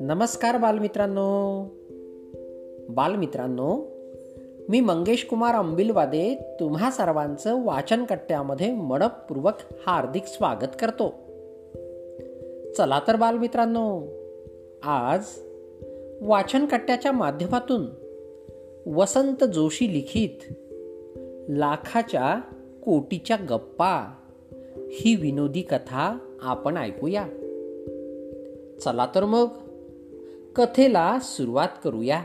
नमस्कार बालमित्रांनो. बालमित्रांनो मी मंगेश कुमार अंबिलवादे तुम्हा सर्वांचं वाचन कट्ट्यामध्ये मनपूर्वक हार्दिक स्वागत करतो. चला तर बालमित्रांनो आज वाचन कट्ट्याच्या माध्यमातून वसंत जोशी लिखित लाखाच्या कोटीच्या गप्पा ही विनोदी कथा आपण ऐकूया. चला तर मग कथेला सुरुवात करूया.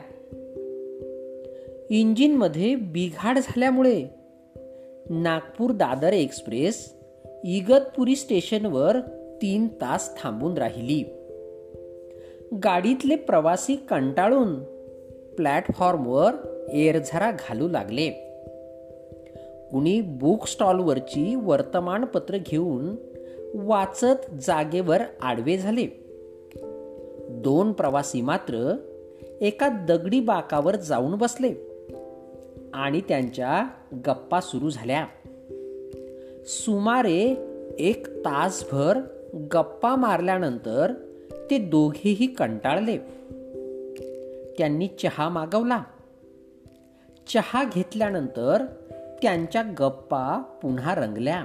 इंजिनमध्ये बिघाड झाल्यामुळे नागपूर दादर एक्सप्रेस इगतपुरी स्टेशनवर तीन तास थांबून राहिली. गाडीतले प्रवासी कंटाळून प्लॅटफॉर्मवर एरझरा घालू लागले. कुणी बुक स्टॉलवरची वर्तमानपत्र घेऊन वाचत जागेवर आडवे झाले. दोन प्रवासी मात्र एका दगडी बाकावर जाऊन बसले आणि त्यांच्या गप्पा सुरू झाल्या. सुमारे एक तासभर गप्पा मारल्यानंतर ते दोघेही कंटाळले. त्यांनी चहा मागवला. चहा घेतल्यानंतर त्यांच्या गप्पा पुन्हा रंगल्या.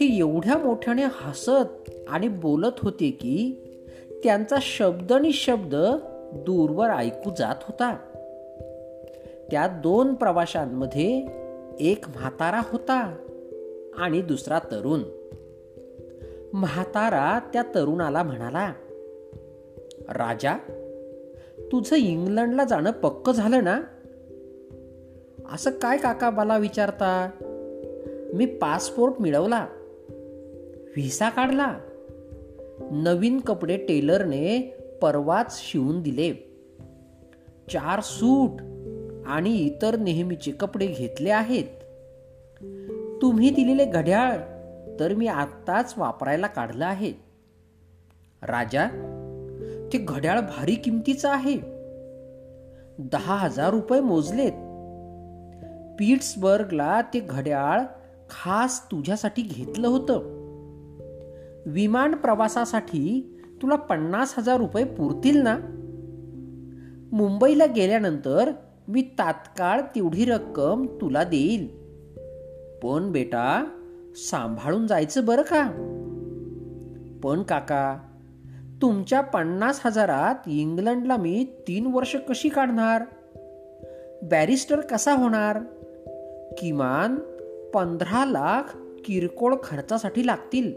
ती एवढ्या मोठ्याने हसत आणि बोलत होते की त्यांचा शब्द आणि शब्द दूरवर ऐकू जात होता. त्या दोन प्रवाशांमध्ये एक म्हातारा होता आणि दुसरा तरुण. म्हातारा त्या तरुणाला म्हणाला राजा तुझं इंग्लंडला जाणं पक्क झालं ना? असं काय काका मला विचारता? मी पासपोर्ट मिळवला. व्हिसा काढला. नवीन कपडे टेलरने परवाच शिवून दिले. चार सूट आणि इतर नेहमीचे कपडे घेतले आहेत. तुम्ही दिलेले घड्याळ तर मी आत्ताच वापरायला काढलं आहे. राजा ते घड्याळ भारी किमतीचं आहे. दहा हजार रुपये मोजलेत. पीट्सबर्गला ते घड्याळ खास तुझ्यासाठी घेतलं होतं. विमान प्रवासासाठी तुला पन्नास हजार रुपये पुरतील ना? मुंबईला गेल्यानंतर मी तात्काळ तेवढी रक्कम तुला देईल. पण बेटा सांभाळून जायचं बरं का? पण काका तुमच्या पन्नास हजारात इंग्लंडला मी तीन वर्ष कशी काढणार? बॅरिस्टर कसा होणार? किमान पंधरा लाख किरकोळ खर्चासाठी लागतील.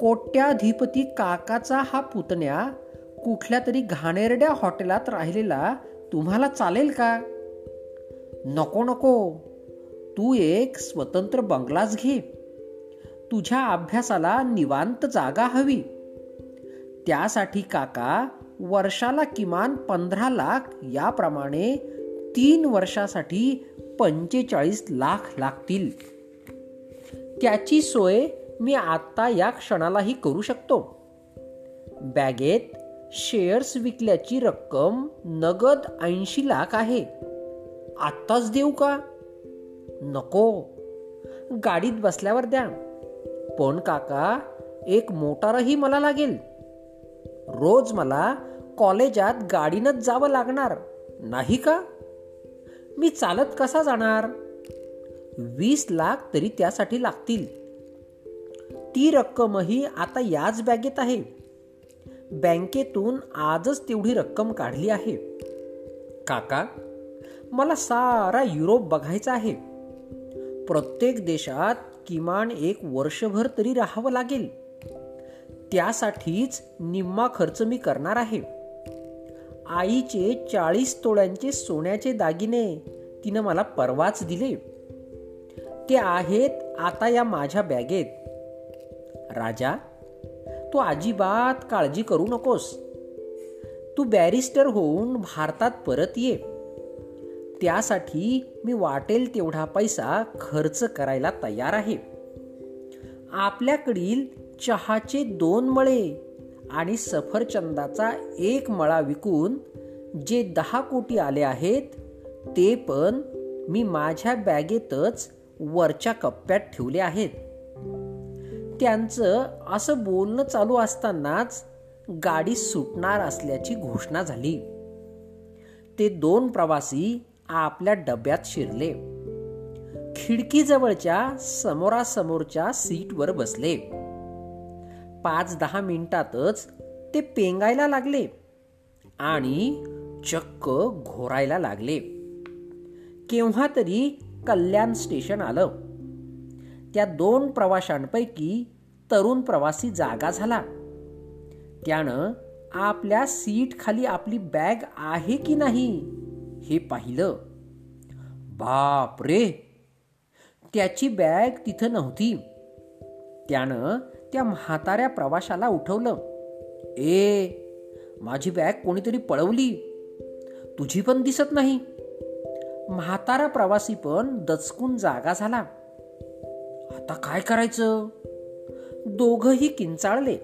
कोट्याधिपती काकाचा हा पुतण्या कुठल्या तरी घाणेरड्या हॉटेलात राहिलेला तुम्हाला चालेल का? नको नको. तू एक स्वतंत्र बंगलाच घे. तुझ्या अभ्यासाला निवांत जागा हवी. त्यासाठी काका वर्षाला किमान पंधरा लाख याप्रमाणे तीन वर्षासाठी पंचेचाळीस लाख लागतील. त्याची सोय मी आत्ता या क्षणालाही करू शकतो. बॅगेत शेअर्स विकल्याची रक्कम नगद ऐंशी लाख आहे. आत्ताच देऊ का? नको. गाडीत बसल्यावर द्या. पण काका एक मोटारही मला लागेल. रोज मला कॉलेजात गाडीनंच जावं लागणार नाही का? मी चालत कसा जाणार? वीस लाख तरी त्यासाठी लागतील. ती रक्कमही आता याच बॅगेत आहे. बँकेतून आजच तेवढी रक्कम काढली आहे. काका मला सारा युरोप बघायचा आहे. प्रत्येक देशात किमान एक वर्षभर तरी राहावं लागेल. त्यासाठीच निम्मा खर्च मी करणार आहे. आईचे चाळीस तोळ्यांचे सोन्याचे दागिने. तिनं मला परवाच दिले. ते आहेत आता या माझ्या बॅगेत. राजा तू अजिबात काळजी करू नकोस. तू बॅरिस्टर होऊन भारतात परत ये. त्यासाठी मी वाटेल तेवढा पैसा खर्च करायला तयार आहे. आपल्याकडील चहाचे दोन मळे आणि सफरचंदाचा एक मळा विकून जे दहा कोटी आले आहेत ते पण मी माझ्या बॅगेतच वरच्या कप्प्यात ठेवले आहेत. त्यांचं असं बोलणं चालू असतानाच गाडी सुटणार असल्याची घोषणा झाली. ते दोन प्रवासी आपल्या डब्यात शिरले. खिडकीजवळच्या समोरासमोरच्या सीटवर बसले. पाच दहा मिनिटातच ते पेंगायला लागले आणि चक्क घोरायला लागले. केव्हा तरी कल्याण स्टेशन आलं. त्या दोन प्रवाशांपैकी तरुण प्रवासी जागा झाला. त्यानं आपल्या सीट खाली आपली बॅग आहे की नाही हे पाहिलं. बाप रे त्याची बॅग तिथं नव्हती. त्यानं त्या म्हाताऱ्या प्रवाशाला उठवलं. ए माझी बॅग कोणीतरी पळवली. तुझी पण दिसत नाही. म्हातारा प्रवासी पण दचकून जागा झाला. आता काय करायचं? दोघही किंचाळले.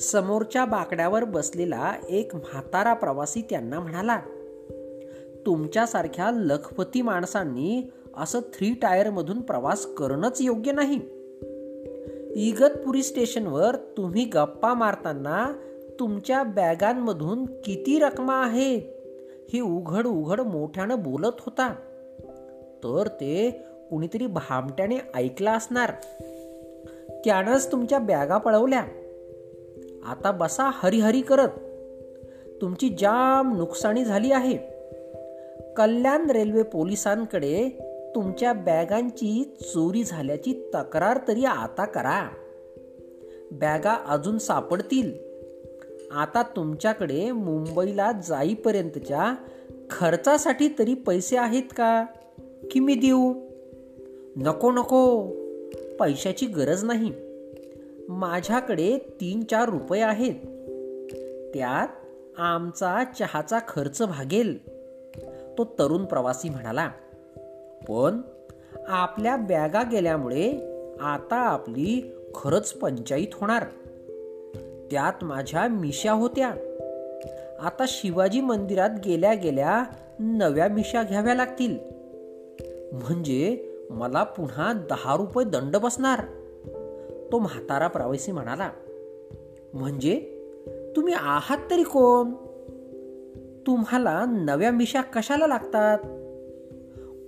समोरच्या बाकड्यावर बसलेला एक म्हातारा प्रवासी त्यांना म्हणाला तुमच्यासारख्या लखपती माणसांनी असं थ्री टायरमधून प्रवास करणंच योग्य नाही. इगतपुरी स्टेशनवर तुम्ही गप्पा मारताना तुमच्या बॅगांमधून किती रकमा आहेत? हे उघड उघड मोठ्यानं बोलत होता. तर ते कुणीतरी भामट्याने ऐकला असणार. त्यानंच तुमच्या बॅगा पळवल्या. आता बसा हरिहरी करत. तुमची जाम नुकसानी झाली आहे. कल्याण रेल्वे पोलिसांकडे तुमच्या बॅगांची चोरी झाल्याची तक्रार तरी आता करा. बॅगा अजून सापडतील. आता तुमच्याकडे मुंबईला जाईपर्यंतच्या खर्चासाठी तरी पैसे आहेत का? की मी देऊ? नको नको. पैशाची गरज नाही. माझ्याकडे तीन चार रुपये आहेत. त्यात आमचा चहाचा खर्च भागेल. तो तरुण प्रवासी म्हणाला. पण आपल्या बॅगा गेल्यामुळे आता आपली खरंच पंचाईत होणार. त्यात माझ्या मिशा होत्या. आता शिवाजी मंदिरात गेल्या गेल्या नव्या मिशा घ्याव्या लागतील. म्हणजे मला पुन्हा दहा रुपये दंड बसणार. तो म्हातारा प्रवासी म्हणाला म्हणजे तुम्ही आहात तरी कोण? तुम्हाला नव्या मिशा कशाला लागतात?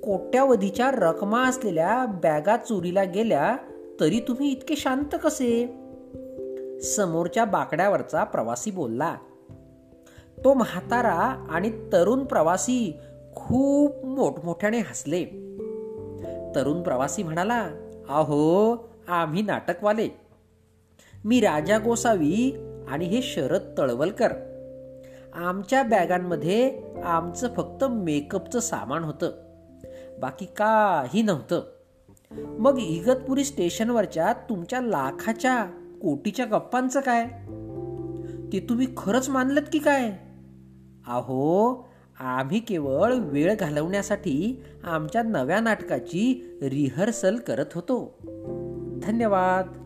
कोट्यावधीच्या रकमा असलेल्या बॅगा चोरीला गेल्या तरी तुम्ही इतके शांत कसे? समोरच्या बाकड्यावरचा प्रवासी बोलला तो म्हातारा आणि तरुण प्रवासी खूप मोठमोठ्याने हसले. तरुण प्रवासी म्हणाला अहो आम्ही नाटकवाले. मी राजा गोसावी आणि हे शरद तळवलकर. आमच्या बॅगांमध्ये आमचं फक्त मेकअपचं सामान होतं. बाकी काही नव्हतं. मग इगतपुरी स्टेशनवरच्या तुमच्या लाखाच्या कोटीच्या गप्पांचं काय? ते तुम्ही खरंच मानलत की काय? अहो आम्ही केवळ वेळ घालवण्यासाठी आमच्या नव्या नाटकाची रिहर्सल करत होतो. धन्यवाद.